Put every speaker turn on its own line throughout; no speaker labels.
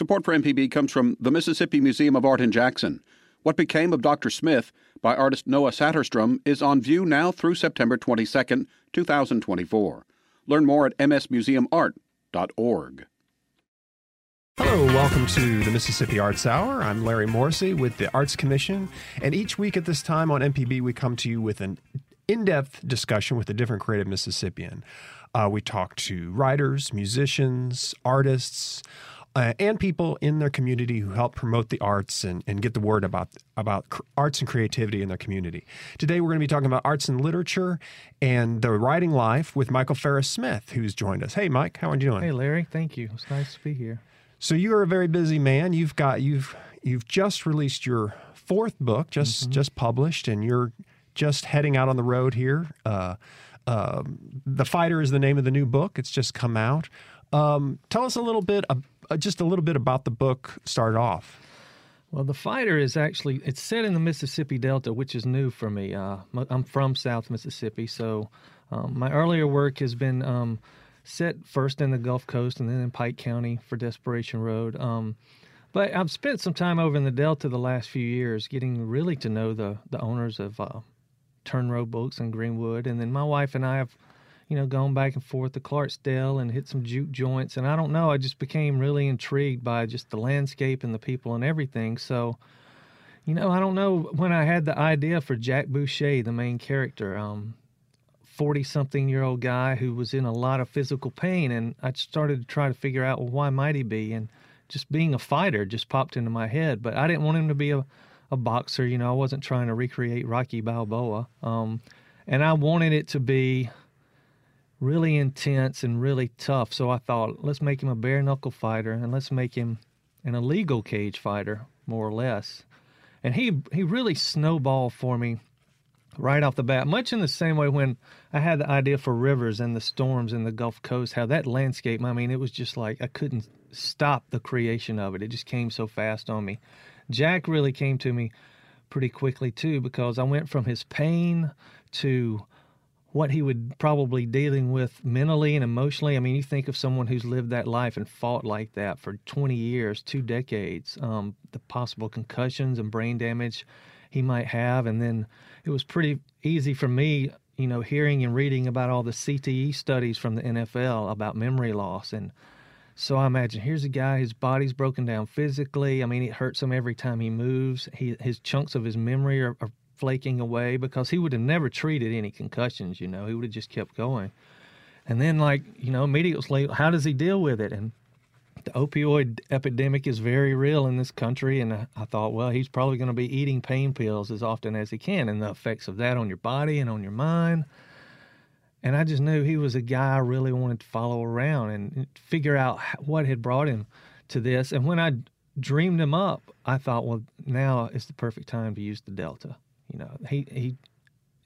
Support for MPB comes from the Mississippi Museum of Art in Jackson. What Became of Dr. Smith by artist Noah Saterstrom is on view now through September 22, 2024. Learn more at msmuseumart.org.
Hello, welcome to the Mississippi Arts Hour. I'm Larry Morrissey with the Arts Commission, and each week at this time on MPB, we come to you with an in depth discussion with a different creative Mississippian. Uh, we talk to writers, musicians, artists, uh, and people in their community who help promote the arts and, and get the word about about cr- arts and creativity in their community. Today, we're going to be talking about arts and literature and the writing life with Michael Farris Smith, who's joined us. Hey, Mike, how are you doing?
Hey, Larry, thank you. It's nice to be here.
So you're a very busy man. You've got you've you've just released your fourth book, just mm-hmm. just published, and you're just heading out on the road here. Uh, uh, the Fighter is the name of the new book. It's just come out. Um, tell us a little bit, just a little bit about the book. Start off.
Well, the fighter is actually it's set in the Mississippi Delta, which is new for me. Uh, I'm from South Mississippi, so um, my earlier work has been um, set first in the Gulf Coast and then in Pike County for Desperation Road. Um, but I've spent some time over in the Delta the last few years, getting really to know the the owners of uh, Turnrow Books in Greenwood, and then my wife and I have you know, going back and forth to Clarksdale and hit some juke joints. And I don't know, I just became really intrigued by just the landscape and the people and everything. So, you know, I don't know when I had the idea for Jack Boucher, the main character, um, 40 something year old guy who was in a lot of physical pain. And I started to try to figure out, well, why might he be? And just being a fighter just popped into my head. But I didn't want him to be a, a boxer. You know, I wasn't trying to recreate Rocky Balboa. Um, and I wanted it to be really intense and really tough. So I thought, let's make him a bare knuckle fighter and let's make him an illegal cage fighter, more or less. And he he really snowballed for me right off the bat, much in the same way when I had the idea for rivers and the storms in the Gulf Coast, how that landscape, I mean, it was just like I couldn't stop the creation of it. It just came so fast on me. Jack really came to me pretty quickly too because I went from his pain to what he would probably dealing with mentally and emotionally. I mean, you think of someone who's lived that life and fought like that for 20 years, two decades, um, the possible concussions and brain damage he might have. And then it was pretty easy for me, you know, hearing and reading about all the CTE studies from the NFL about memory loss. And so I imagine here's a guy, his body's broken down physically. I mean, it hurts him every time he moves. He, his chunks of his memory are, are flaking away because he would have never treated any concussions, you know, he would have just kept going. And then, like, you know, immediately, how does he deal with it? And the opioid epidemic is very real in this country. And I thought, well, he's probably going to be eating pain pills as often as he can, and the effects of that on your body and on your mind. And I just knew he was a guy I really wanted to follow around and figure out what had brought him to this. And when I dreamed him up, I thought, well, now is the perfect time to use the Delta. You know, he he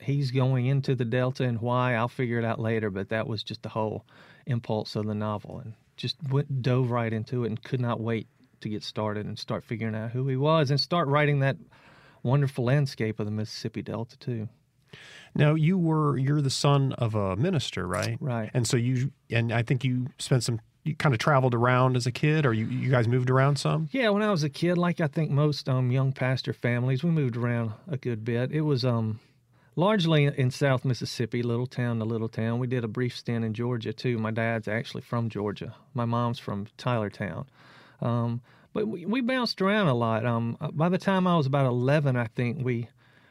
he's going into the delta and why I'll figure it out later. But that was just the whole impulse of the novel, and just went dove right into it and could not wait to get started and start figuring out who he was and start writing that wonderful landscape of the Mississippi Delta too.
Now you were you're the son of a minister, right?
Right.
And so you and I think you spent some you kind of traveled around as a kid, or you, you guys moved around some?
Yeah, when I was a kid, like I think most um, young pastor families, we moved around a good bit. It was um, largely in South Mississippi, little town to little town. We did a brief stint in Georgia too. My dad's actually from Georgia. My mom's from Tylertown. Um, but we, we, bounced around a lot. Um, by the time I was about 11, I think we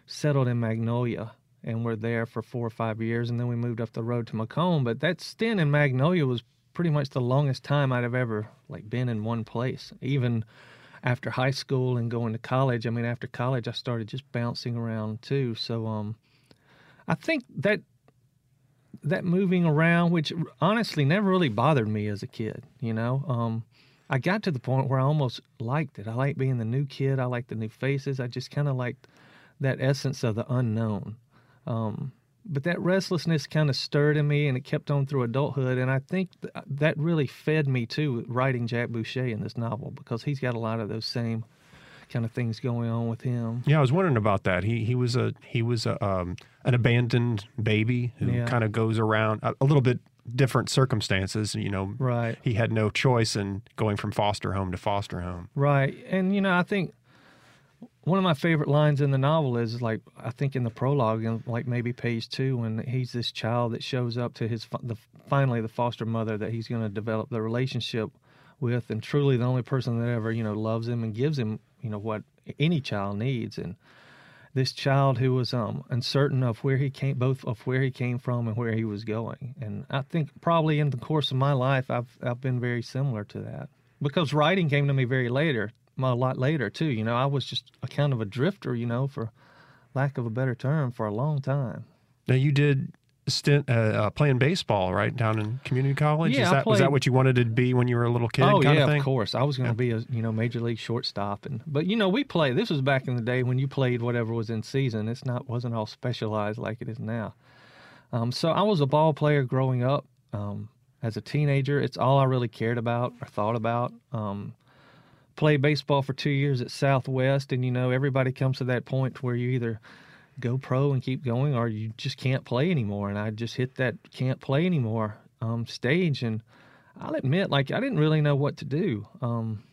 settled in Magnolia and we're there for four or five years. And then we moved up the road to McComb. But that stint in Magnolia was pretty much the longest time I'd have ever like been in one place. Even after high school and going to college. I mean, after college, I started just bouncing around too. So, um, I think that that moving around, which honestly never really bothered me as a kid, you know, um, I got to the point where I almost liked it. I like being the new kid. I like the new faces. I just kind of liked that essence of the unknown. Um, but that restlessness kind of stirred in me and it kept on through adulthood and i think th- that really fed me too writing jack boucher in this novel because he's got a lot of those same kind of things going on with him
yeah i was wondering about that he he was a he was a um, an abandoned baby who yeah. kind of goes around a, a, little bit different circumstances. You know,
Right.
he had no choice in going from foster home to foster home.
Right. And, you know, I think one of my favorite lines in the novel is like, I think in the prologue, and like maybe page two, when he's this child that shows up to his, the, finally, the foster mother that he's going to develop the relationship with, and truly the only person that ever, you know, loves him and gives him, you know, what any child needs. And, this child who was um, uncertain of where he came, both of where he came from and where he was going. And I think probably in the course of my life, I've I've been very similar to that because writing came to me very later, a lot later too. You know, I was just a kind of a drifter, you know, for lack of a better term, for a long time.
Now you did stint uh, uh, playing baseball right down in community college.
Yeah,
that was that what you wanted to be when you were a little kid?
oh yeah,
of, thing?
course. I was going to be a you know major league shortstop, and but you know we played. This was back in the day when you played whatever was in season. It's not wasn't all specialized like it is now. Um, so I was a ball player growing up. Um, as a teenager, it's all I really cared about or thought about. Um, played baseball for two years at Southwest, and you know everybody comes to that point where you either go pro and keep going, or you just can't play anymore. And I just hit that can't play anymore um, stage, and I'll admit, like I didn't really know what to do. Um,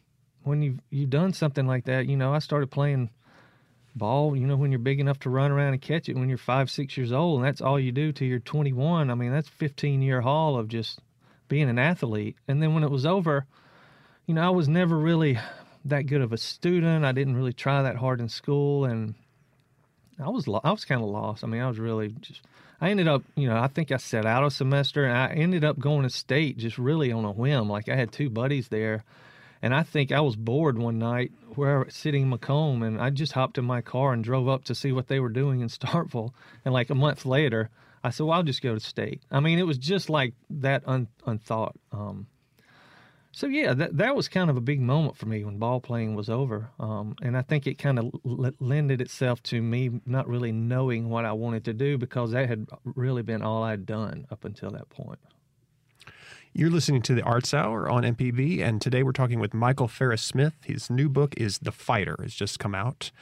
when you you've done something like that, you know, I started playing ball. You know, when you're big enough to run around and catch it when you're five, six years old, and that's all you do till you're 21. I mean, that's 15 year haul of just being an athlete. And then when it was over, you know, I was never really that good of a student. I didn't really try that hard in school, and I was lo- I was kind of lost. I mean, I was really just. I ended up, you know, I think I set out a semester, and I ended up going to state just really on a whim. Like I had two buddies there, and I think I was bored one night where sitting in McComb, and I just hopped in my car and drove up to see what they were doing in Starkville. And like a month later, I said, "Well, I'll just go to state." I mean, it was just like that un- unthought. Um, so yeah, that that was kind of a big moment for me when ball playing was over, um, and I think it kind of l- lended itself to me not really knowing what I wanted to do because that had really been all I'd done up until that point.
You're listening to the Arts Hour on MPB, and today we're talking with Michael Farris Smith. His new book is The Fighter. It's just come out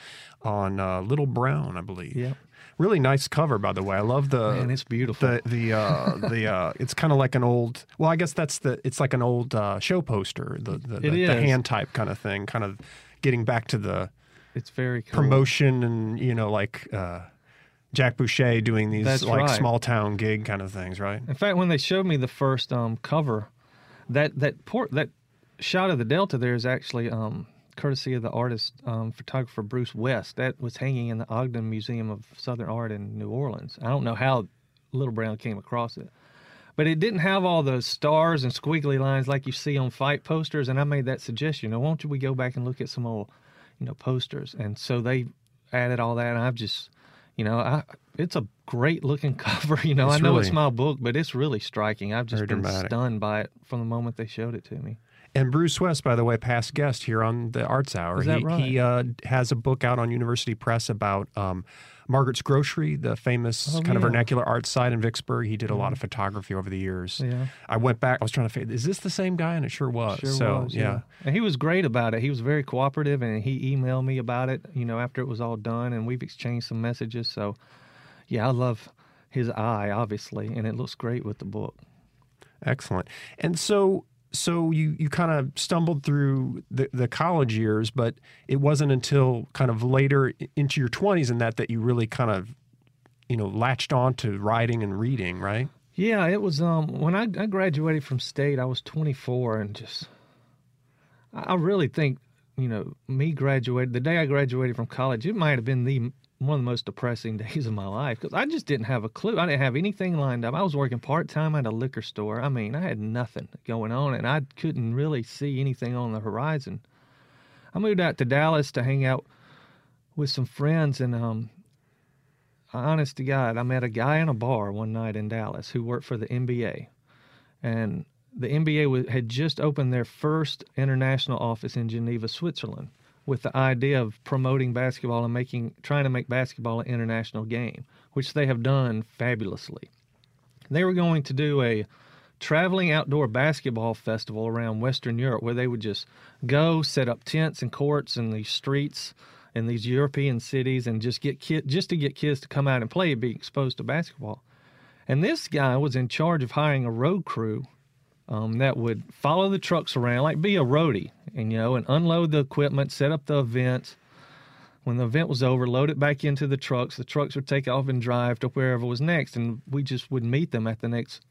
on uh, Little Brown, I believe.
Yeah.
Really nice cover, by the way. I love the
Man, it's beautiful.
the the uh, the uh, it's kind of like an old. Well, I guess that's the. It's like an old uh, show poster. The the, the, the hand type kind of thing. Kind of getting back to the
It's very cool.
promotion and you know like uh, Jack Boucher doing these
That's
like
right.
small town gig kind of things, right?
In fact, when they showed me the first um, cover, that that port that shot of the Delta there is actually um, courtesy of the artist um, photographer Bruce West. That was hanging in the Ogden Museum of Southern Art in New Orleans. I don't know how Little Brown came across it, but it didn't have all those stars and squiggly lines like you see on fight posters. And I made that suggestion. Now, won't we go back and look at some old, you know, posters? And so they added all that, and I've just you know, I, it's a great looking cover. You know,
It's
I know
really-
it's my book, but it's really striking. I've just been
dramatic.
stunned by it from the moment they showed it to me.
And Bruce West, by the way, past guest here on the Arts Hour.
Is that
he
right?
he uh, has a book out on University Press about um, Margaret's Grocery, the famous
Oh,
kind of
yeah. Mm-hmm.
vernacular art site in Vicksburg. He did a lot of photography over the years.
Yeah.
I went back. I was trying to figure, is this the same guy? And it sure was.
Sure
so
was,
yeah.
And he was great about it. He was very cooperative, and he emailed me about it. You know, after it was all done, and we've exchanged some messages. So, yeah, I love his eye, obviously, and it looks great with the book.
Excellent. And so so you you kind of stumbled through the, the college years, but it wasn't until kind of later into your 20s and that that you really kind of you know latched on to writing and reading, right?
Yeah, it was um when I, I graduated from state, I was 24 and just I really think, you know, me graduated the day I graduated from college, it might have been the one of the most depressing days of my life because I just didn't have a clue. I didn't have anything lined up. I was working part time at a liquor store. I mean, I had nothing going on and I couldn't really see anything on the horizon. I moved out to Dallas to hang out with some friends and um honest to God, I met a guy in a bar one night in Dallas who worked for the NBA, and the NBA had just opened their first international office in Geneva, Switzerland, with the idea of promoting basketball and making trying to make basketball an international game, which they have done fabulously. They were going to do a traveling outdoor basketball festival around Western Europe where they would just go set up tents and courts in these streets in these European cities and just get kid just to get kids to come out and play and be exposed to basketball. And this guy was in charge of hiring a road crew um, that would follow the trucks around, like be a roadie, and you know, and unload the equipment, set up the event. When the event was over, load it back into the trucks. The trucks would take off and drive to wherever was next, and we just would meet them at the next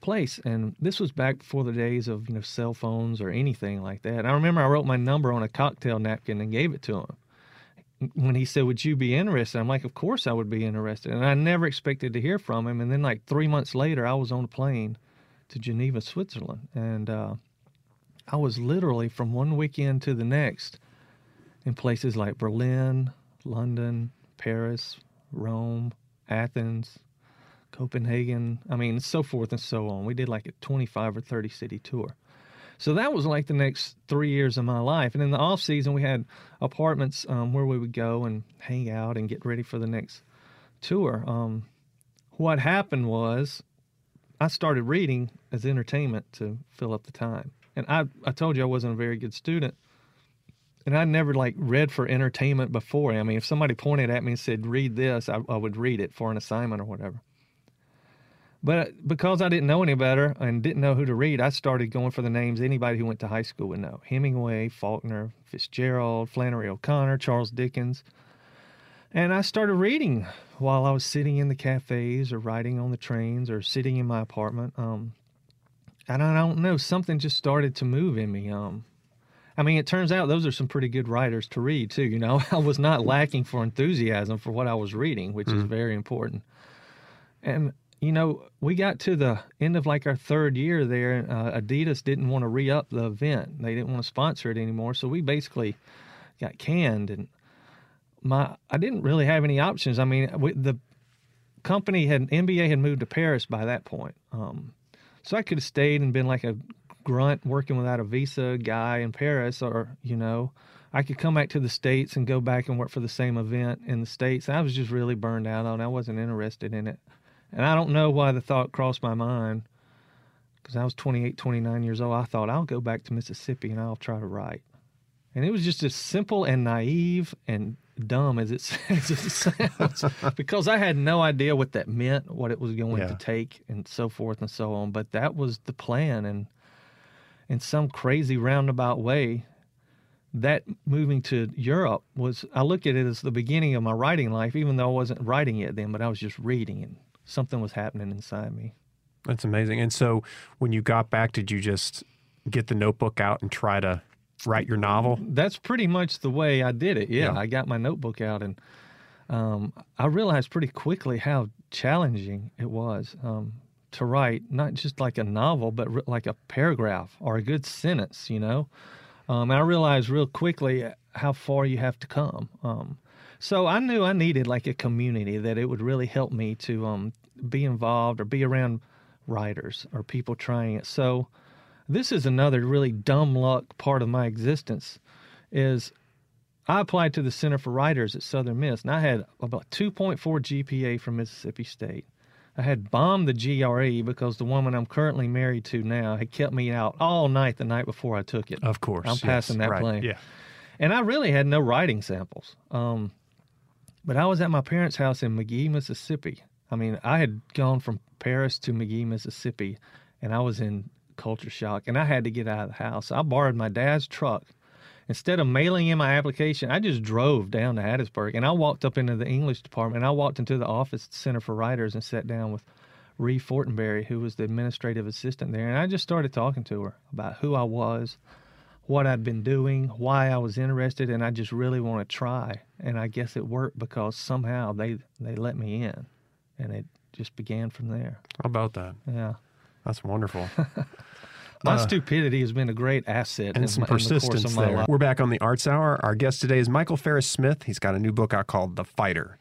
place. And this was back before the days of you know cell phones or anything like that. I remember I wrote my number on a cocktail napkin and gave it to him. When he said, "Would you be interested?" I'm like, "Of course I would be interested." And I never expected to hear from him. And then like three months later, I was on a plane to Geneva, Switzerland, and uh, I was literally from one weekend to the next in places like Berlin, London, Paris, Rome, Athens, Copenhagen. I mean, so forth and so on. We did like a 25 or 30 city tour. So that was like the next three years of my life. And in the off season, we had apartments um, where we would go and hang out and get ready for the next tour. Um, what happened was I started reading as entertainment to fill up the time. And I, I told you I wasn't a very good student. And I never like read for entertainment before. I mean, if somebody pointed at me and said, read this, I, I would read it for an assignment or whatever. But because I didn't know any better and didn't know who to read, I started going for the names anybody who went to high school would know Hemingway, Faulkner, Fitzgerald, Flannery O'Connor, Charles Dickens. And I started reading while I was sitting in the cafes or riding on the trains or sitting in my apartment. Um, and I don't know, something just started to move in me. Um, I mean, it turns out those are some pretty good writers to read too. You know, I was not lacking for enthusiasm for what I was reading, which mm-hmm. is very important. And you know, we got to the end of like our third year there. Uh, Adidas didn't want to re up the event; they didn't want to sponsor it anymore. So we basically got canned. And my, I didn't really have any options. I mean, we, the company had NBA had moved to Paris by that point, um, so I could have stayed and been like a grunt working without a visa guy in Paris, or you know, I could come back to the states and go back and work for the same event in the states. I was just really burned out on. I wasn't interested in it. And I don't know why the thought crossed my mind because I was 28, 29 years old. I thought, I'll go back to Mississippi and I'll try to write. And it was just as simple and naive and dumb as it, as it sounds because I had no idea what that meant, what it was going yeah. to take, and so forth and so on. But that was the plan. And in some crazy roundabout way, that moving to Europe was, I look at it as the beginning of my writing life, even though I wasn't writing yet then, but I was just reading and something was happening inside me.
That's amazing. And so when you got back, did you just get the notebook out and try to write your novel?
That's pretty much the way I did it. Yeah, yeah. I got my notebook out and um, I realized pretty quickly how challenging it was um, to write, not just like a novel, but re- like a paragraph or a good sentence, you know? Um, and I realized real quickly how far you have to come. Um, so I knew I needed like a community that it would really help me to um, be involved or be around writers or people trying it. So this is another really dumb luck part of my existence is I applied to the Center for Writers at Southern Miss and I had about 2.4 GPA from Mississippi State. I had bombed the GRE because the woman I'm currently married to now had kept me out all night the night before I took it.
Of course.
I'm passing that
right,
plane.
Yeah.
And I really had no writing samples. Um, but I was at my parents' house in Magee, Mississippi. I mean, I had gone from Paris to Magee, Mississippi, and I was in culture shock, and I had to get out of the house. I borrowed my dad's truck. Instead of mailing in my application, I just drove down to Hattiesburg, and I walked up into the English department. I walked into the office Center for Writers and sat down with Ree Fortenberry, who was the administrative assistant there, and I just started talking to her about who I was, what I'd been doing, why I was interested, and I just really want to try. And I guess it worked because somehow they they let me in, and it just began from there.
How about that?
Yeah,
that's wonderful.
my uh, stupidity has been a great asset
and some
my,
persistence
the
there.
Life.
We're back on the Arts Hour. Our guest today is Michael Farris Smith. He's got a new book out called The Fighter.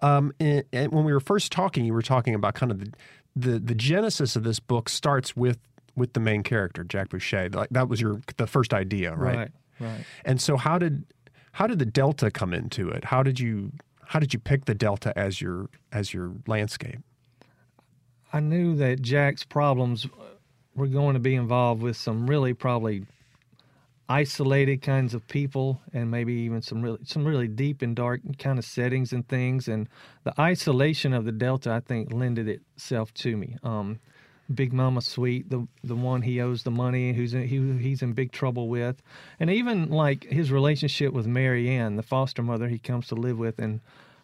Um, and, and when we were first talking, you were talking about kind of the the the genesis of this book starts with with the main character, Jack Boucher. Like that was your the first idea, right?
Right. Right.
And so how did how did the delta come into it? How did you how did you pick the delta as your as your landscape?
I knew that Jack's problems were going to be involved with some really probably isolated kinds of people and maybe even some really some really deep and dark kind of settings and things. And the isolation of the delta i think lended itself to me. Um, big mama sweet the the one he owes the money who's in, he, he's in big trouble with. And even like his relationship with mary ann the foster mother he comes to live with and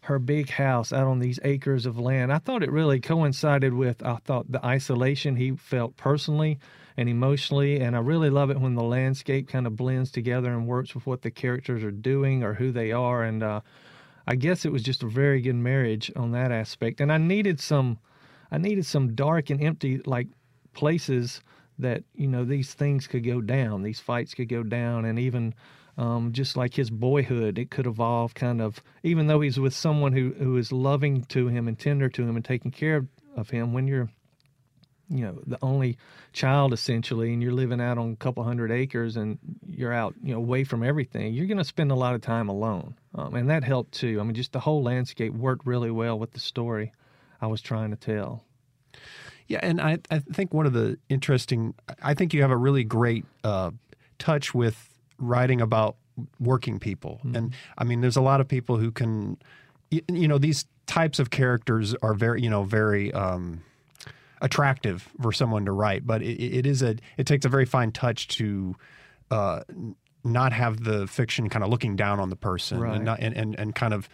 her big house out on these acres of land i thought it really coincided with i thought the isolation he felt personally and emotionally. And I really love it when the landscape kind of blends together and works with what the characters are doing or who they are. And uh, I guess it was just a very good marriage on that aspect. And I needed some, I needed some dark and empty like places that you know these things could go down, these fights could go down, and even. Um, just like his boyhood, it could evolve kind of, even though he's with someone who, who is loving to him and tender to him and taking care of, of him. When you're you know the only child essentially and you're living out on a couple hundred acres and you're out you know away from everything you're going to spend a lot of time alone um, and that helped too i mean just the whole landscape worked really well with the story i was trying to tell
yeah and i, I think one of the interesting i think you have a really great uh, touch with writing about working people mm-hmm. and i mean there's a lot of people who can you, you know these types of characters are very you know very um, attractive for someone to write, but it, it is a it takes a very fine touch to uh, not have the fiction kind of looking down on the person
right.
and, not, and, and and kind of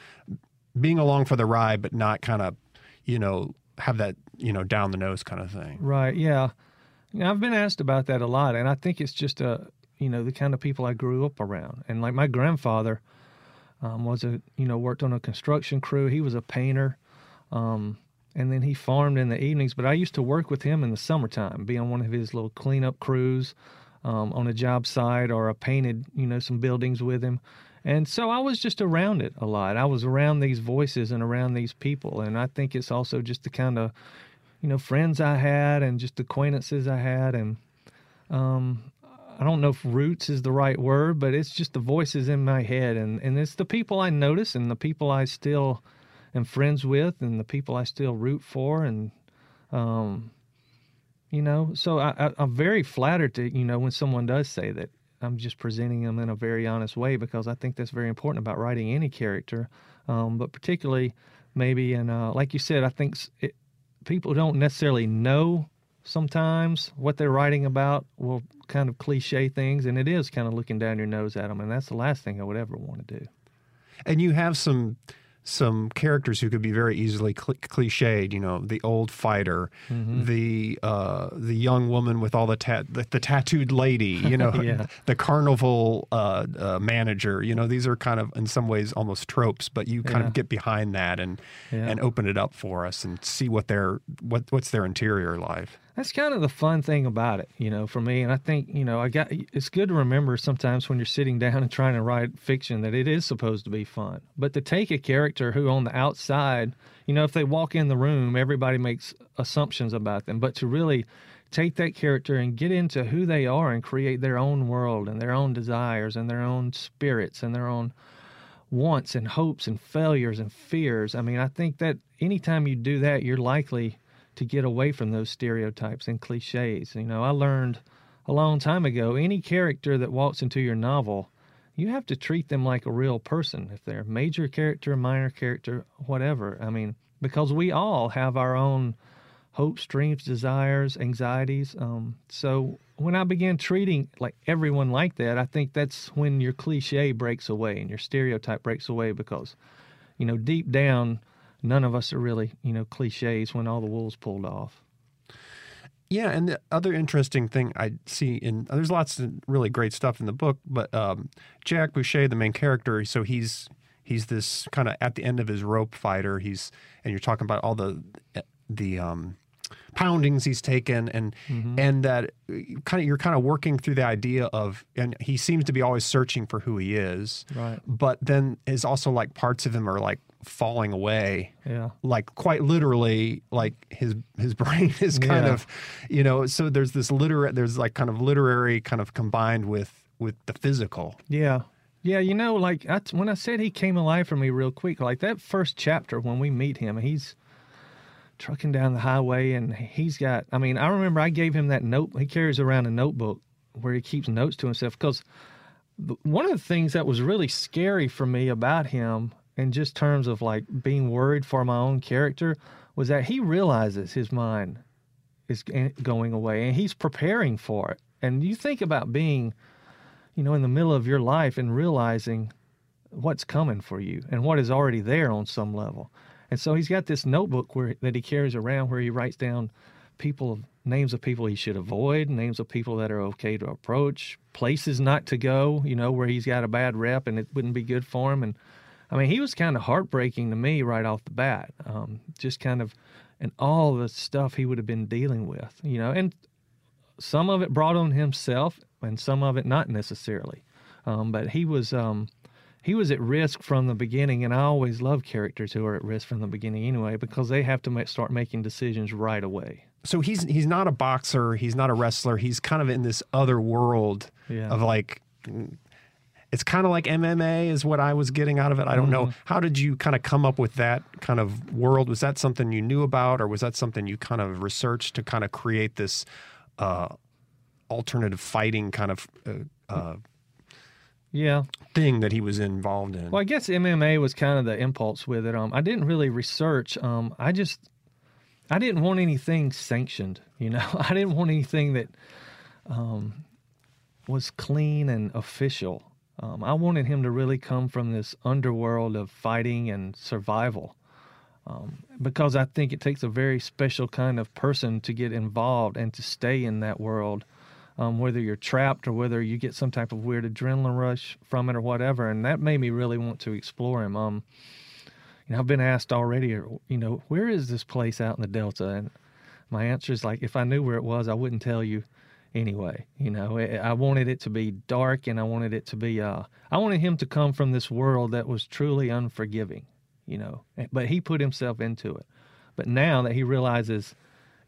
being along for the ride, but not kind of you know have that you know down the nose kind of thing.
Right. Yeah. Know, I've been asked about that a lot, and I think it's just a you know the kind of people I grew up around, and like my grandfather um, was a you know worked on a construction crew. He was a painter. Um, and then he farmed in the evenings. But I used to work with him in the summertime, be on one of his little cleanup crews um, on a job site, or I painted, you know, some buildings with him. And so I was just around it a lot. I was around these voices and around these people, and I think it's also just the kind of, you know, friends I had and just acquaintances I had, and um, I don't know if roots is the right word, but it's just the voices in my head, and and it's the people I notice and the people I still am friends with and the people I still root for and um, you know so I, I, am very flattered to you know when someone does say that I'm just presenting them in a very honest way because I think that's very important about writing any character um, but particularly maybe and uh, like you said I think it, people don't necessarily know sometimes what they're writing about will kind of cliche things and it is kind of looking down your nose at them and that's the last thing I would ever want to do
and you have some some characters who could be very easily cl- cliched. You know, the old fighter, mm-hmm. the uh, the young woman with all the, ta- the, the tattooed lady. You know,
yeah.
the carnival uh, uh, manager. You know, these are kind of in some ways almost tropes, but you kind
yeah.
of get behind that and
yeah.
and open it up for us and see what their what what's their interior life
that's kind of the fun thing about it, you know, for me. And I think, you know, I got it's good to remember sometimes when you're sitting down and trying to write fiction that it is supposed to be fun. But to take a character who on the outside, you know, if they walk in the room, everybody makes assumptions about them. But to really take that character and get into who they are and create their own world and their own desires and their own spirits and their own wants and hopes and failures and fears. I mean, I think that anytime you do that, you're likely to get away from those stereotypes and cliches. You know, I learned a long time ago any character that walks into your novel, you have to treat them like a real person. If they're major character, minor character, whatever. I mean, because we all have our own hopes, dreams, desires, anxieties. Um, so when I began treating like everyone like that, I think that's when your cliche breaks away and your stereotype breaks away because, you know, deep down, none of us are really, you know, cliches when all the wool's pulled off.
Yeah, and the other interesting thing I see in there's lots of really great stuff in the book, but um, Jack Boucher, the main character, so he's he's this kind of at the end of his rope fighter. He's and you're talking about all the the um, poundings he's taken and mm-hmm. and that kind of you're kind of working through the idea of and he seems to be always searching for who he is
right
but then is also like parts of him are like falling away
yeah.
like quite literally like his his brain is kind
yeah.
of you know so there's this literary there's like kind of literary kind of combined with with the physical.
Yeah. Yeah you know like I, when i said he came alive for me real quick like that first chapter when we meet him he's trucking down the highway and he's got i mean i remember i gave him that note he carries around a notebook where he keeps notes to himself because one of the things that was really scary for me about him, in just terms of like being worried for my own character, was that he realizes his mind is eh, going away and he's preparing for it. And you think about being, you know, in the middle of your life and realizing what's coming for you and what is already there on some level. And so he's got this notebook where that he carries around where he writes down people names of people he should avoid, names of people that are okay to approach, places not to go, you know, where he's got a bad rep and it wouldn't be good for him. And I mean, he was kind of heartbreaking to me right off the bat. Um, just kind of, and all the stuff he would have been dealing with, you know, and some of it brought on himself and some of it not necessarily. Um, but he was, um, he was at risk from the beginning, and I always love characters who are at risk from the beginning anyway because they have to make, start making decisions right away.
So he's he's not a boxer, he's not a wrestler, he's kind of in this other world yeah. of like it's kind of like MMA is what I was getting out of it. I don't mm-hmm. know. How did you kind of come up with that kind of world? Was that something you knew about, or was that something you kind of researched to kind of create this uh, alternative fighting kind of uh, uh,
yeah
thing that he was involved in.
Well, I guess MMA was kind of the impulse with it. Um, I didn't really research. Um, I just I didn't want anything sanctioned. You know, I didn't want anything that um, was clean and official. Um, I wanted him to really come from this underworld of fighting and survival. Um, because I think it takes a very special kind of person to get involved and to stay in that world um, whether you're trapped or whether you get some type of weird adrenaline rush from it or whatever. And that made me really want to explore him. Um, you know, I've been asked already, you know, where is this place out in the Delta? And my answer is like, if I knew where it was, I wouldn't tell you anyway. You know, I wanted it to be dark and I wanted it to be, uh, I wanted him to come from this world that was truly unforgiving, you know, but he put himself into it. But now that he realizes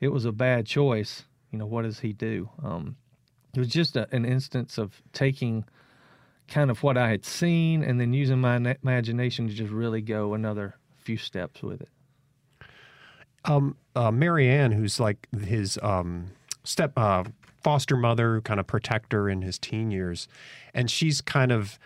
it was a bad choice, you know, what does he do? Um, it was just a, an instance of taking kind of what I had seen and then using my imagination to just really go another few steps with it.
Um, uh, Marianne, who's like his um, step uh, foster mother, kind of protector in his teen years, and she's kind of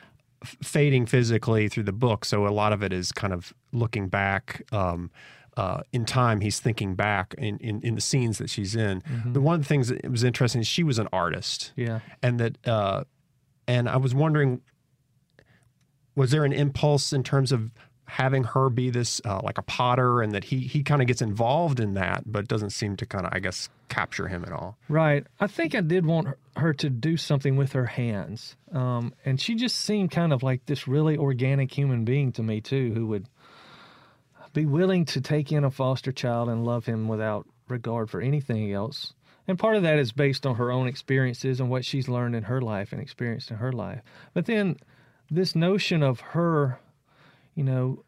fading physically through the book. So a lot of it is kind of looking back. Um, uh, in time, he's thinking back in, in, in, the scenes that she's in. Mm-hmm. The one of the things that was interesting is she was an artist.
Yeah.
And that, uh, and I was wondering, was there an impulse in terms of having her be this uh, like a potter and that he he kind of gets involved in that but doesn't seem to kind of i guess capture him at all
right i think i did want her to do something with her hands um, and she just seemed kind of like this really organic human being to me too who would be willing to take in a foster child and love him without regard for anything else. And part of that is based on her own experiences and what she's learned in her life and experienced in her life. But then this notion of her, you know,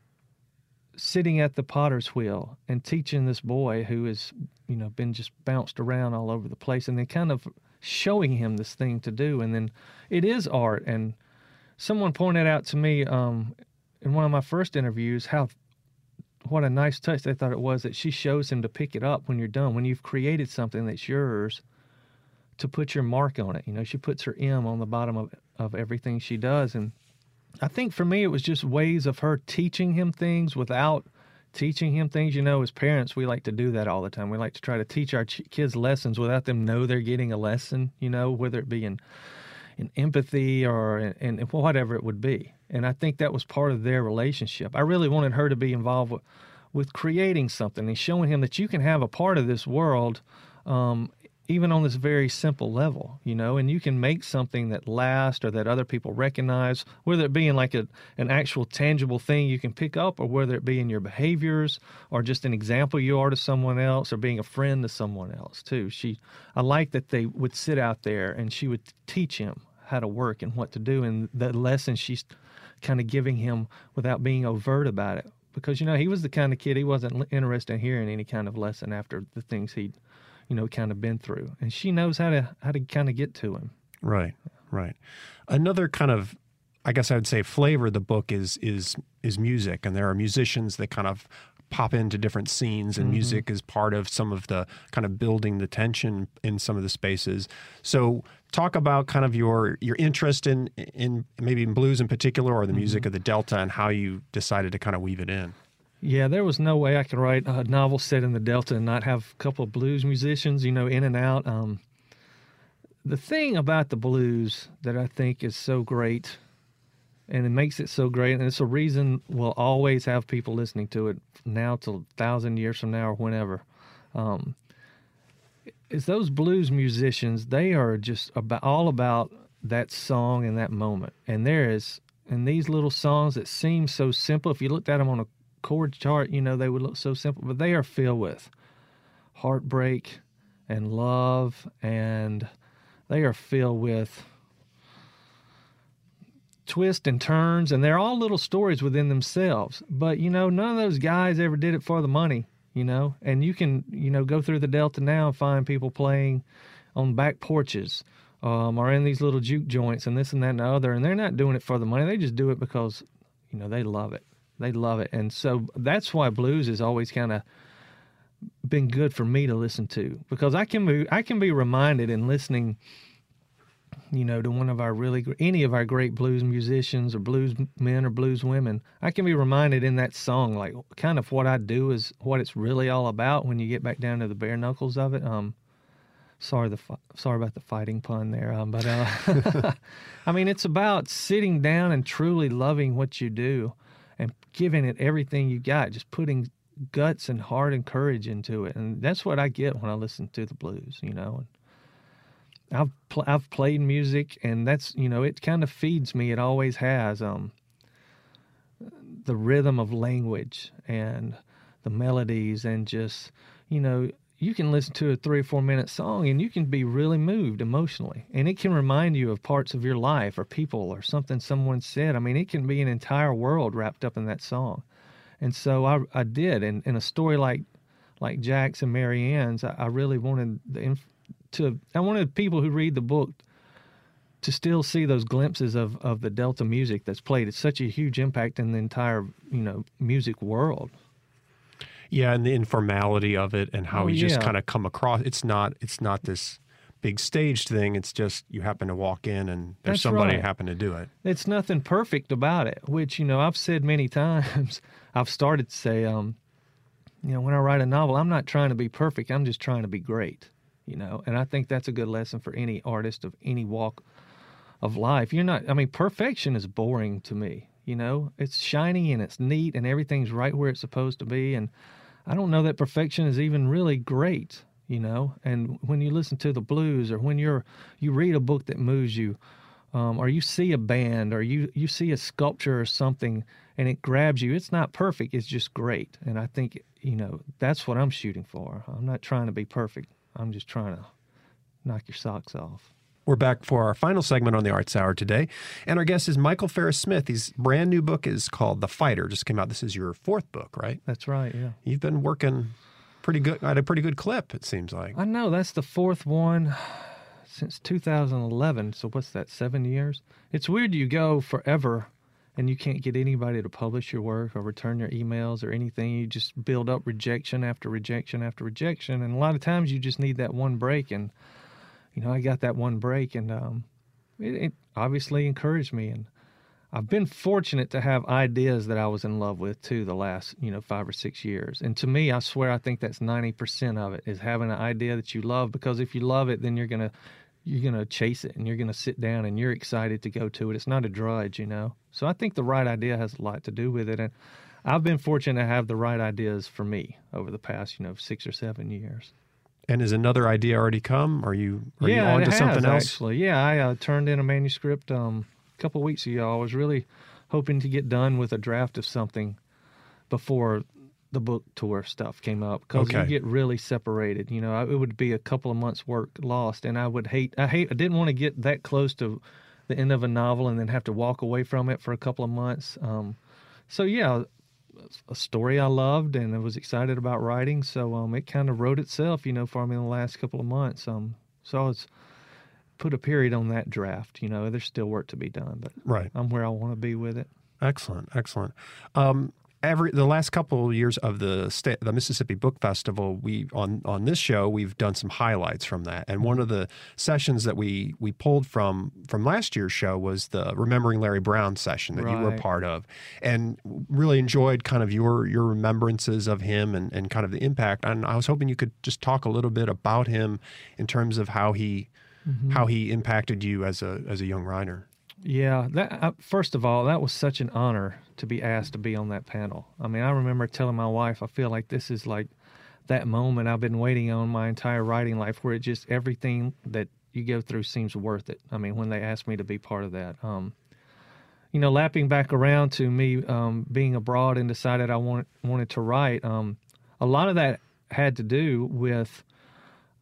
sitting at the potter's wheel and teaching this boy who has, you know, been just bounced around all over the place and then kind of showing him this thing to do. And then it is art. And someone pointed out to me um, in one of my first interviews how what a nice touch they thought it was that she shows him to pick it up when you're done. When you've created something that's yours, to put your mark on it. You know, she puts her M on the bottom of of everything she does, and I think for me it was just ways of her teaching him things without teaching him things. You know, as parents, we like to do that all the time. We like to try to teach our kids lessons without them know they're getting a lesson. You know, whether it be in in empathy or in, in whatever it would be. And I think that was part of their relationship. I really wanted her to be involved with, with creating something and showing him that you can have a part of this world um, even on this very simple level, you know, and you can make something that lasts or that other people recognize, whether it be in like a, an actual tangible thing you can pick up, or whether it be in your behaviors or just an example you are to someone else or being a friend to someone else too. She, I like that they would sit out there and she would teach him how to work and what to do, and the lesson she's kind of giving him without being overt about it. Because you know he was the kind of kid he wasn't interested in hearing any kind of lesson after the things he'd you know, kind of been through, and she knows how to how to kind of get to him.
Right, right. Another kind of, I guess I would say, flavor of the book is is is music, and there are musicians that kind of pop into different scenes, and mm-hmm. music is part of some of the kind of building the tension in some of the spaces. So, talk about kind of your your interest in in maybe in blues in particular, or the mm-hmm. music of the Delta, and how you decided to kind of weave it in.
Yeah, there was no way I could write a novel set in the Delta and not have a couple of blues musicians, you know, in and out. Um, the thing about the blues that I think is so great, and it makes it so great, and it's a reason we'll always have people listening to it now till a thousand years from now or whenever, um, is those blues musicians. They are just about all about that song and that moment, and there is. And these little songs that seem so simple, if you looked at them on a chord chart, you know, they would look so simple, but they are filled with heartbreak and love, and they are filled with twists and turns, and they're all little stories within themselves. But, you know, none of those guys ever did it for the money, you know, and you can, you know, go through the Delta now and find people playing on back porches. Um, or in these little juke joints and this and that and the other, and they're not doing it for the money. They just do it because, you know, they love it. They love it. And so that's why blues has always kind of been good for me to listen to because I can be I can be reminded in listening you know to one of our really any of our great blues musicians or blues men or blues women I can be reminded in that song like kind of what I do is what it's really all about when you get back down to the bare knuckles of it um sorry the sorry about the fighting pun there um, but uh I mean it's about sitting down and truly loving what you do giving it everything you got, just putting guts and heart and courage into it. And that's what I get when I listen to the blues, you know. And I've pl- I've played music, and that's you know it kind of feeds me. It always has. Um, the rhythm of language and the melodies, and just you know you can listen to a three or four minute song and you can be really moved emotionally. And it can remind you of parts of your life or people or something someone said. I mean it can be an entire world wrapped up in that song. And so i, I did. And in a story like like jack's and Marianne's, i, I really wanted the to i wanted people who read the book to still see those glimpses of, of the delta music that's played. It's such a huge impact in the entire you know music world
yeah, and the informality of it and how
Oh,
you just kind of come across. It's not. It's not this big staged thing. It's just you happen to walk in and there's
That's
somebody
right.
happen to do it.
it's nothing perfect about it which you know i've said many times i've started to say um you know when i write a novel i'm not trying to be perfect i'm just trying to be great you know and i think that's a good lesson for any artist of any walk of life you're not i mean perfection is boring to me you know it's shiny and it's neat and everything's right where it's supposed to be and i don't know that perfection is even really great you know? And when you listen to the blues or when you're you read a book that moves you um, or you see a band or you you see a sculpture or something and it grabs you it's not perfect it's just great. And i think you know that's what i'm shooting for. I'm not trying to be perfect. I'm just trying to knock your socks off
We're back for our final segment on the Arts Hour today, and our guest is Michael Farris Smith. His brand new book is called The Fighter. Just came out. This is your fourth book, right?
that's right yeah
You've been working pretty good at a pretty good clip. It seems like.
i know that's the fourth one since 2011 so what's that seven years it's weird you go forever and you can't get anybody to publish your work or return your emails or anything you just build up rejection after rejection after rejection and a lot of times you just need that one break and you know i got that one break and um, it, it obviously encouraged me. And i've been fortunate to have ideas that i was in love with too the last you know five or six years. And to me i swear i think that's 90% of it is having an idea that you love because if you love it then you're gonna you're gonna chase it and you're gonna sit down and you're excited to go to it. It's not a drudge you know? So i think the right idea has a lot to do with it. And i've been fortunate to have the right ideas for me over the past you know six or seven years
And is another idea already come? Are you are you
yeah,
on to
has,
something else?
Actually, yeah, I uh, turned in a manuscript um, a couple of weeks ago. I was really hoping to get done with a draft of something before the book tour stuff came up because
Okay.
you get really separated. You know, I- it would be a couple of months' work lost, and I would hate. I hate. I didn't want to get that close to the end of a novel and then have to walk away from it for a couple of months. Um, so yeah, a story I loved and I was excited about writing. So um, it kind of wrote itself, you know, for me in the last couple of months. Um, so I was put a period on that draft. You know, there's still work to be done, but
Right.
I'm where I want to be with it.
Excellent, excellent. Um, every the last couple of years of the state, the Mississippi Book Festival, we on on this show we've done some highlights from that. And one of the sessions that we we pulled from from last year's show was the Remembering Larry Brown session that you were
Right.
part of, and really enjoyed kind of your your remembrances of him and and kind of the impact. And I was hoping you could just talk a little bit about him in terms of how he mm-hmm. how he impacted you as a as a young writer.
Yeah, that uh, first of all, that was such an honor to be asked to be on that panel. I mean, I remember telling my wife, I feel like this is like that moment I've been waiting on my entire writing life, where it just everything that you go through seems worth it. I mean, when they asked me to be part of that, um, you know, lapping back around to me um, being abroad and decided I want, wanted to write. Um, a lot of that had to do with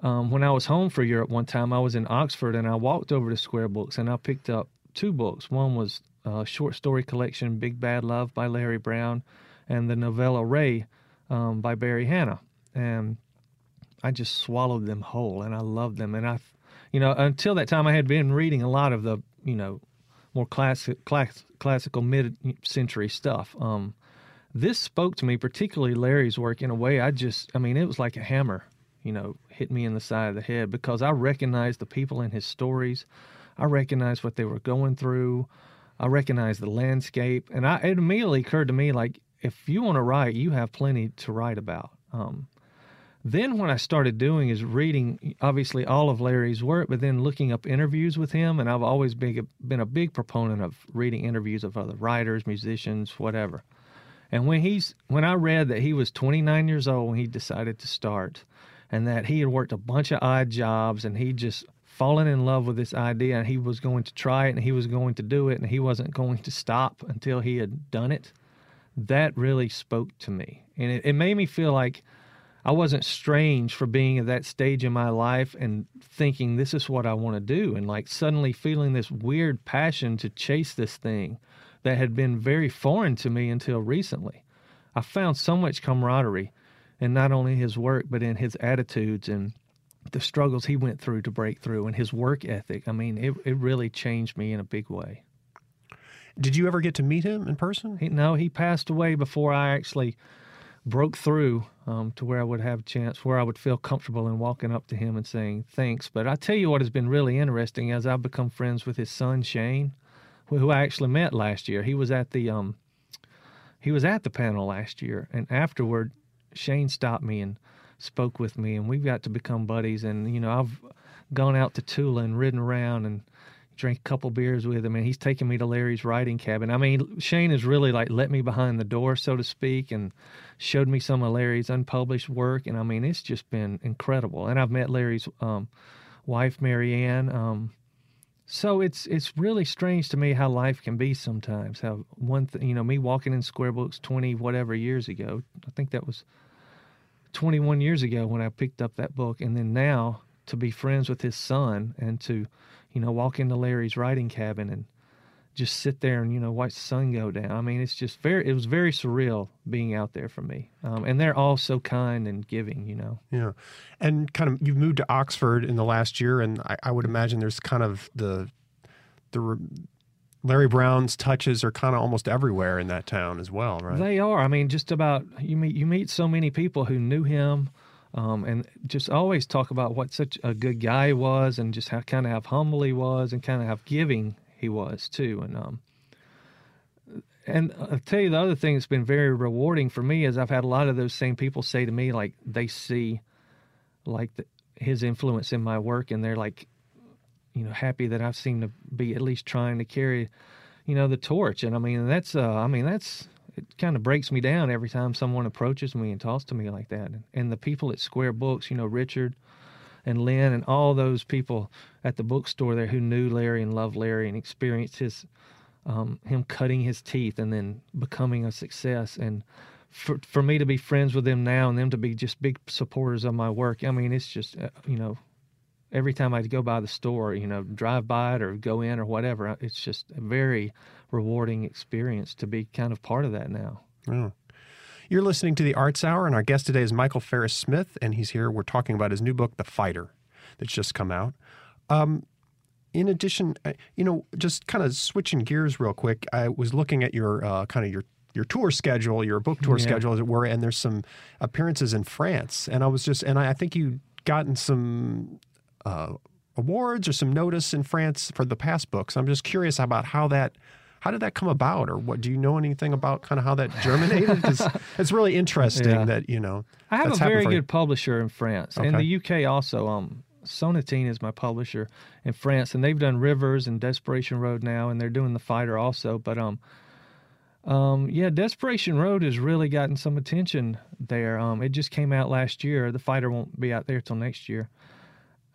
um, when I was home for Europe one time, I was in Oxford and I walked over to Square Books and I picked up two books. One was a short story collection, Big Bad Love by Larry Brown, and the novella Ray um, by Barry Hannah. And I just swallowed them whole and I loved them. And I, you know, until that time, I had been reading a lot of the, you know, more classic, class, classical mid century stuff. Um, this spoke to me, particularly Larry's work, in a way I just, I mean, it was like a hammer, you know, hit me in the side of the head because I recognized the people in his stories. I recognized what they were going through. I recognized the landscape. And I, it immediately occurred to me like, if you want to write, you have plenty to write about. Um, then what I started doing is reading obviously all of Larry's work, but then looking up interviews with him. And I've always been a, been a big proponent of reading interviews of other writers, musicians, whatever. And when he's when I read that he was 29 years old when he decided to start, and that he had worked a bunch of odd jobs, and he just fallen in love with this idea, and he was going to try it, and he was going to do it, and he wasn't going to stop until he had done it. That really spoke to me, and it, it made me feel like I wasn't strange for being at that stage in my life and thinking this is what I want to do, and like suddenly feeling this weird passion to chase this thing that had been very foreign to me until recently. I found so much camaraderie in not only his work, but in his attitudes and the struggles he went through to break through and his work ethic. I mean, it, it really changed me in a big way.
Did you ever get to meet him in person?
He, no, he passed away before I actually broke through um, to where I would have a chance, where I would feel comfortable in walking up to him and saying thanks. But I tell you what has been really interesting as I've become friends with his son Shane, who, who I actually met last year. He was at the um, he was at the panel last year, and afterward, Shane stopped me and spoke with me, and we've got to become buddies. And you know, I've gone out to Tula and ridden around and drank a couple beers with him, and he's taken me to Larry's writing cabin. I mean, Shane has really like let me behind the door, so to speak, and showed me some of Larry's unpublished work. And I mean, it's just been incredible. And I've met Larry's um, wife, Mary Annie. Um, so it's it's really strange to me how life can be sometimes. How one, th- you know, me walking in Square Books twenty whatever years ago. I think that was twenty one years ago when I picked up that book, and then now to be friends with his son and to, you know, walk into Larry's writing cabin and just sit there and you know watch the sun go down. I mean, it's just very. It was very surreal being out there for me. Um, and they're all so kind and giving. You know.
Yeah, and kind of you've moved to Oxford in the last year, and I, I would imagine there's kind of the the Larry Brown's touches are kind of almost everywhere in that town as well, right?
They are. I mean, just about you meet you meet so many people who knew him, um, and just always talk about what such a good guy he was, and just how kind of how humble he was, and kind of how giving he was too. And um, and I'll tell you the other thing that's been very rewarding for me is I've had a lot of those same people say to me like they see like the, his influence in my work, and they're like, you know, happy that I've seemed to be at least trying to carry, you know, the torch. And I mean, that's uh, I mean, that's it kind of breaks me down every time someone approaches me and talks to me like that. And, the people at Square Books, you know, Richard and Lynn and all those people at the bookstore there who knew Larry and loved Larry and experienced his um, him cutting his teeth and then becoming a success. And for for me to be friends with them now and them to be just big supporters of my work, I mean, it's just uh, you know. Every time I'd go by the store, you know, drive by it or go in or whatever, it's just a very rewarding experience to be kind of part of that now.
You're listening to the Arts Hour, and our guest today is Michael Farris Smith, and he's here. We're talking about his new book, The Fighter, that's just come out. Um, in addition, uh, you know, just kind of switching gears real quick, I was looking at your uh, kind of your your tour schedule, your book tour
Yeah.
schedule, as it were, and there's some appearances in France. And I was just, and I, I think you gotten some uh, awards or some notice in France for the past books. I'm just curious about how that. How did that come about, or what? Do you know anything about kind of how that germinated? it's really interesting
Yeah.
that you know.
I have
that's
a very
happened for you.
good publisher in France and the UK also. Um, Sonatine is my publisher in France, and they've done Rivers and Desperation Road now, and they're doing The Fighter also. But um, um, yeah, Desperation Road has really gotten some attention there. Um, it just came out last year. The Fighter won't be out there till next year.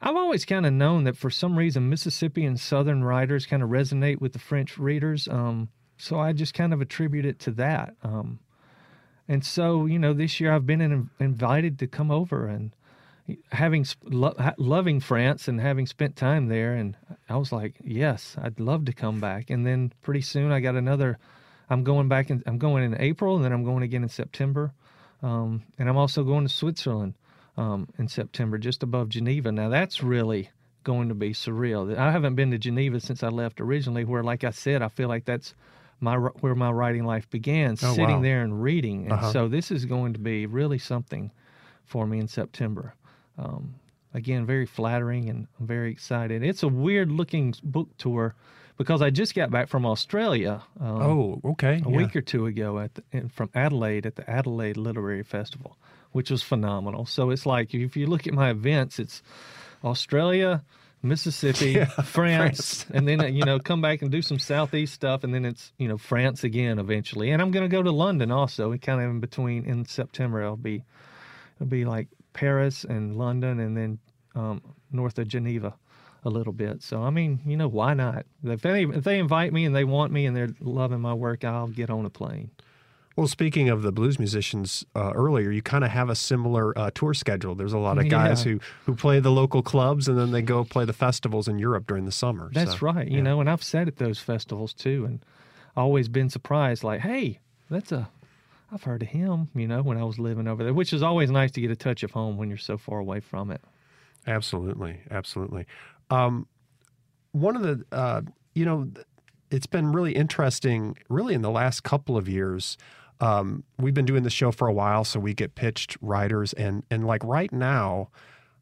I've always kind of known that for some reason Mississippi and Southern writers kind of resonate with the French readers. Um, so I just kind of attribute it to that. Um, and so, you know, this year I've been in, invited to come over and having lo- loving France and having spent time there, and I was like, yes, I'd love to come back. And then pretty soon I got another. I'm going back and I'm going in April, and then I'm going again in September, um, and I'm also going to Switzerland um, in September, just above Geneva. Now that's really going to be surreal. I haven't been to Geneva since I left originally, where, like I said, I feel like that's my where my writing life began,
Oh,
sitting
wow.
there and reading. And
Uh-huh.
so this is going to be really something for me in September. Um, again, very flattering, and I'm very excited. It's a weird looking book tour because I just got back from Australia. Um,
Oh, okay.
a
yeah.
week or two ago at the, from Adelaide at the Adelaide Literary Festival, which was phenomenal. So it's like if you look at my events, it's Australia, Mississippi, France,
France.
and then you know come back and do some southeast stuff, and then it's you know France again eventually. And I'm going to go to London also, and kind of in between in September. I'll be it'll be like Paris and London, and then um, north of Geneva a little bit. So I mean, you know, why not? If they if they invite me and they want me and they're loving my work, I'll get on a plane.
Well, speaking of the blues musicians uh, earlier, you kind of have a similar uh, tour schedule. There's a lot of guys
Yeah.
who, who play the local clubs and then they go play the festivals in Europe during the summer.
That's
So,
right. You
yeah.
know, and I've sat at those festivals too, and always been surprised. Like, hey, that's a I've heard of him. You know, when I was living over there, which is always nice to get a touch of home when you're so far away from it.
Absolutely, absolutely. Um, one of the, uh, you know, it's been really interesting, really in the last couple of years. Um, we've been doing the show for a while, so we get pitched writers, and and like right now,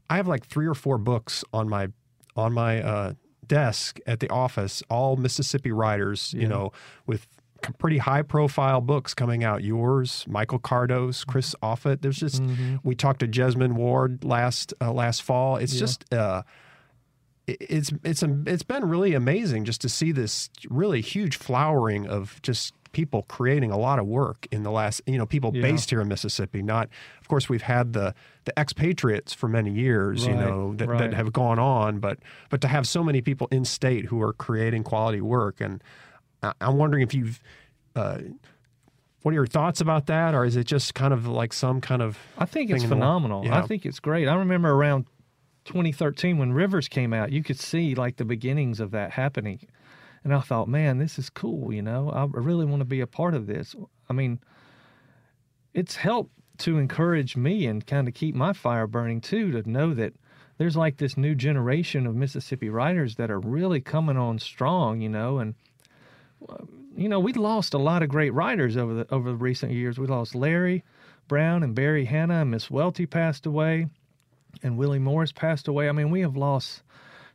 I have like three or four books on my on my uh, desk at the office, all Mississippi writers, you
Yeah.
know, with pretty high profile books coming out. Yours, Michael Kardos, Chris Offutt. There's just we talked to Jesmyn Ward last uh, last fall. It's
Yeah.
just uh, it's it's it's been really amazing just to see this really huge flowering of just people creating a lot of work in the last you know people
Yeah.
based here in Mississippi not of course we've had the the expatriates for many years you know that, that have gone on but but to have so many people in state who are creating quality work and I- I'm wondering if you've uh, what are your thoughts about that or is it just kind of like some kind of
I think it's
in the-
phenomenal.
Yeah.
I think it's great. I remember around 2013 when Rivers came out, you could see like the beginnings of that happening. And I thought, man, this is cool, you know. I really want to be a part of this. I mean, it's helped to encourage me and kind of keep my fire burning too to know that there's like this new generation of Mississippi writers that are really coming on strong, you know, and uh, you know, we lost a lot of great writers over the over the recent years. We lost Larry Brown and Barry Hannah, and Miss Welty passed away, and Willie Morris passed away. I mean, we have lost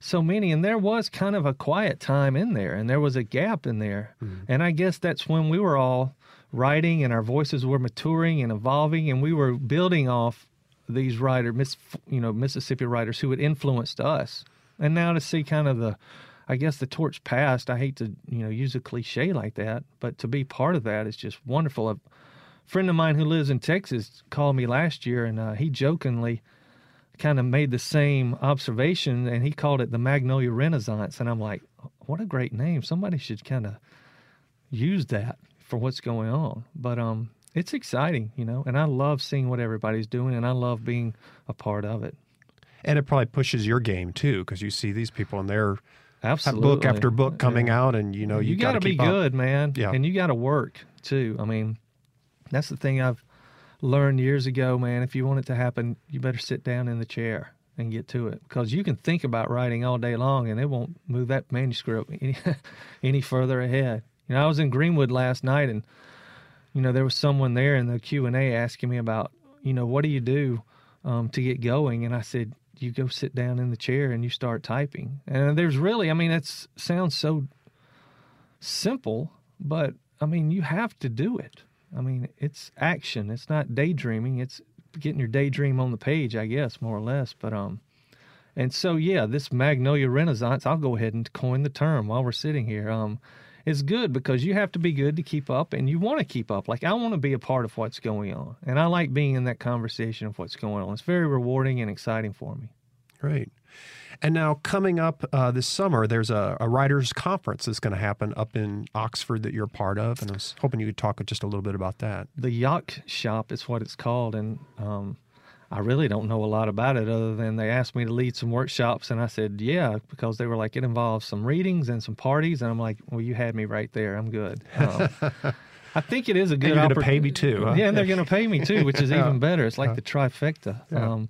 so many, and there was kind of a quiet time in there, and there was a gap in there, and I guess that's when we were all writing, and our voices were maturing and evolving, and we were building off these writers, Miss, you know, Mississippi writers who had influenced us, and now to see kind of the I guess the torch passed. I hate to, you know, use a cliche like that, but to be part of that is just wonderful. A friend of mine who lives in Texas called me last year, and uh, he jokingly kind of made the same observation, and he called it the Magnolia Renaissance. And I'm like, what a great name! Somebody should kind of use that for what's going on. But um, it's exciting, you know, and I love seeing what everybody's doing, and I love being a part of it.
and it probably pushes your game too because you see these people and they're
Absolutely,
book after book coming
Yeah.
out, and you know you,
you got to be
up.
good, man.
Yeah.
And you got to work too. I mean, that's the thing I've learned years ago, man. If you want it to happen, you better sit down in the chair and get to it because you can think about writing all day long and it won't move that manuscript any, any further ahead. You know, I was in Greenwood last night and you know, there was someone there in the Q and A asking me about, you know, what do you do um, to get going? And I said, you go sit down in the chair and you start typing. And there's really, I mean, it sounds so simple, but I mean, you have to do it. I mean, it's action. It's not daydreaming. It's getting your daydream on the page, I guess, more or less. But um, and so yeah, this Magnolia Renaissance, I'll go ahead and coin the term while we're sitting here. Um, is good because you have to be good to keep up, and you want to keep up. Like I want to be a part of what's going on, and I like being in that conversation of what's going on. It's very rewarding and exciting for me.
Great. And now, coming up uh, this summer, there's a, a writers' conference that's going to happen up in Oxford that you're part of, and I was hoping you could talk just a little bit about that.
The Yacht Shop is what it's called, and um, I really don't know a lot about it other than they asked me to lead some workshops, and I said yeah because they were like it involves some readings and some parties, and I'm like, well, you had me right there. I'm good. Um, I think it is a good.
And you're going to pay me too. Huh?
Yeah, and they're going to pay me too, which is even better. It's like the trifecta. Yeah. Um,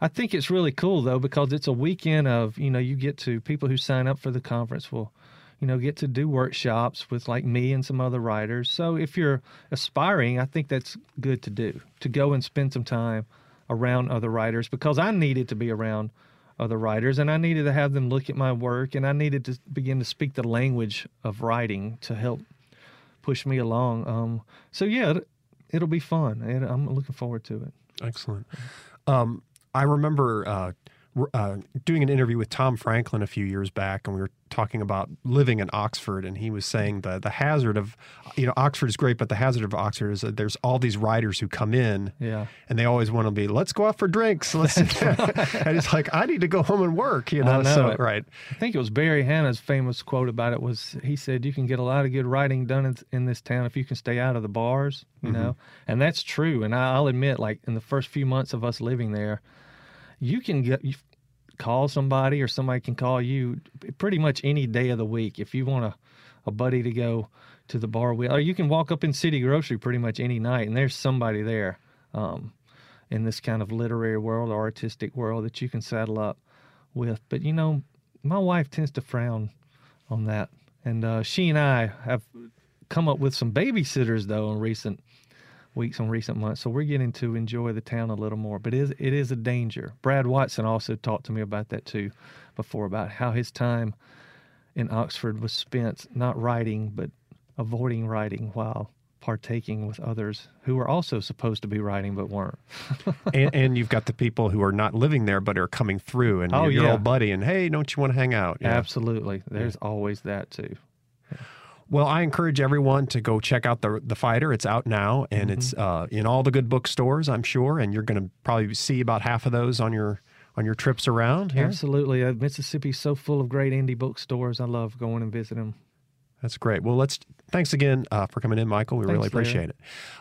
I think it's really cool though because it's a weekend of you know you get to people who sign up for the conference will you know get to do workshops with like me and some other writers. So if you're aspiring, I think that's good to do to go and spend some time around other writers because I needed to be around other writers and I needed to have them look at my work and I needed to begin to speak the language of writing to help push me along. Um, so yeah, it, will be fun. And I'm looking forward to it.
Excellent. Um, I remember uh, uh, doing an interview with Tom Franklin a few years back, and we were talking about living in Oxford, and he was saying the the hazard of, you know, Oxford is great, but the hazard of Oxford is that there's all these writers who come in,
yeah,
and they always want to be, let's go out for drinks, let's, and it's like I need to go home and work, you know,
know
so
it.
right.
I think it was Barry Hannah's famous quote about it was he said, "You can get a lot of good writing done in, in this town if you can stay out of the bars," you mm-hmm. know, and that's true. And I'll admit, like in the first few months of us living there you can get you call somebody or somebody can call you pretty much any day of the week if you want a, a buddy to go to the bar with. Or you can walk up in city grocery pretty much any night and there's somebody there um, in this kind of literary world or artistic world that you can saddle up with. But you know my wife tends to frown on that. And uh, she and i have come up with some babysitters though in recent weeks on recent months. So we're getting to enjoy the town a little more. But it is, it is a danger. Brad Watson also talked to me about that too before, about how his time in Oxford was spent not writing, but avoiding writing while partaking with others who were also supposed to be writing but weren't.
and, and, you've got the people who are not living there but are coming through and oh, your yeah. old buddy and hey, don't you want to hang out?
Yeah. Absolutely. There's yeah. always that too.
Well, I encourage everyone to go check out the the fighter. It's out now, and mm-hmm. it's uh, in all the good bookstores, I'm sure. And you're going to probably see about half of those on your on your trips around. Here.
Absolutely, uh, Mississippi's so full of great indie bookstores. I love going and visiting them.
That's great. Well, let's thanks again uh, for coming in, Michael. We
thanks,
really appreciate
Larry.
it.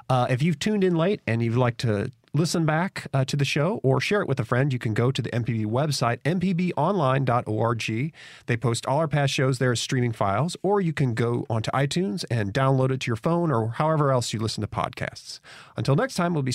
Uh, if you've tuned in late and you'd like to listen back uh, to the show or share it with a friend, you can go to the MPB website, mpbonline.org. They post all our past shows there as streaming files, or you can go onto iTunes and download it to your phone or however else you listen to podcasts. Until next time, we'll be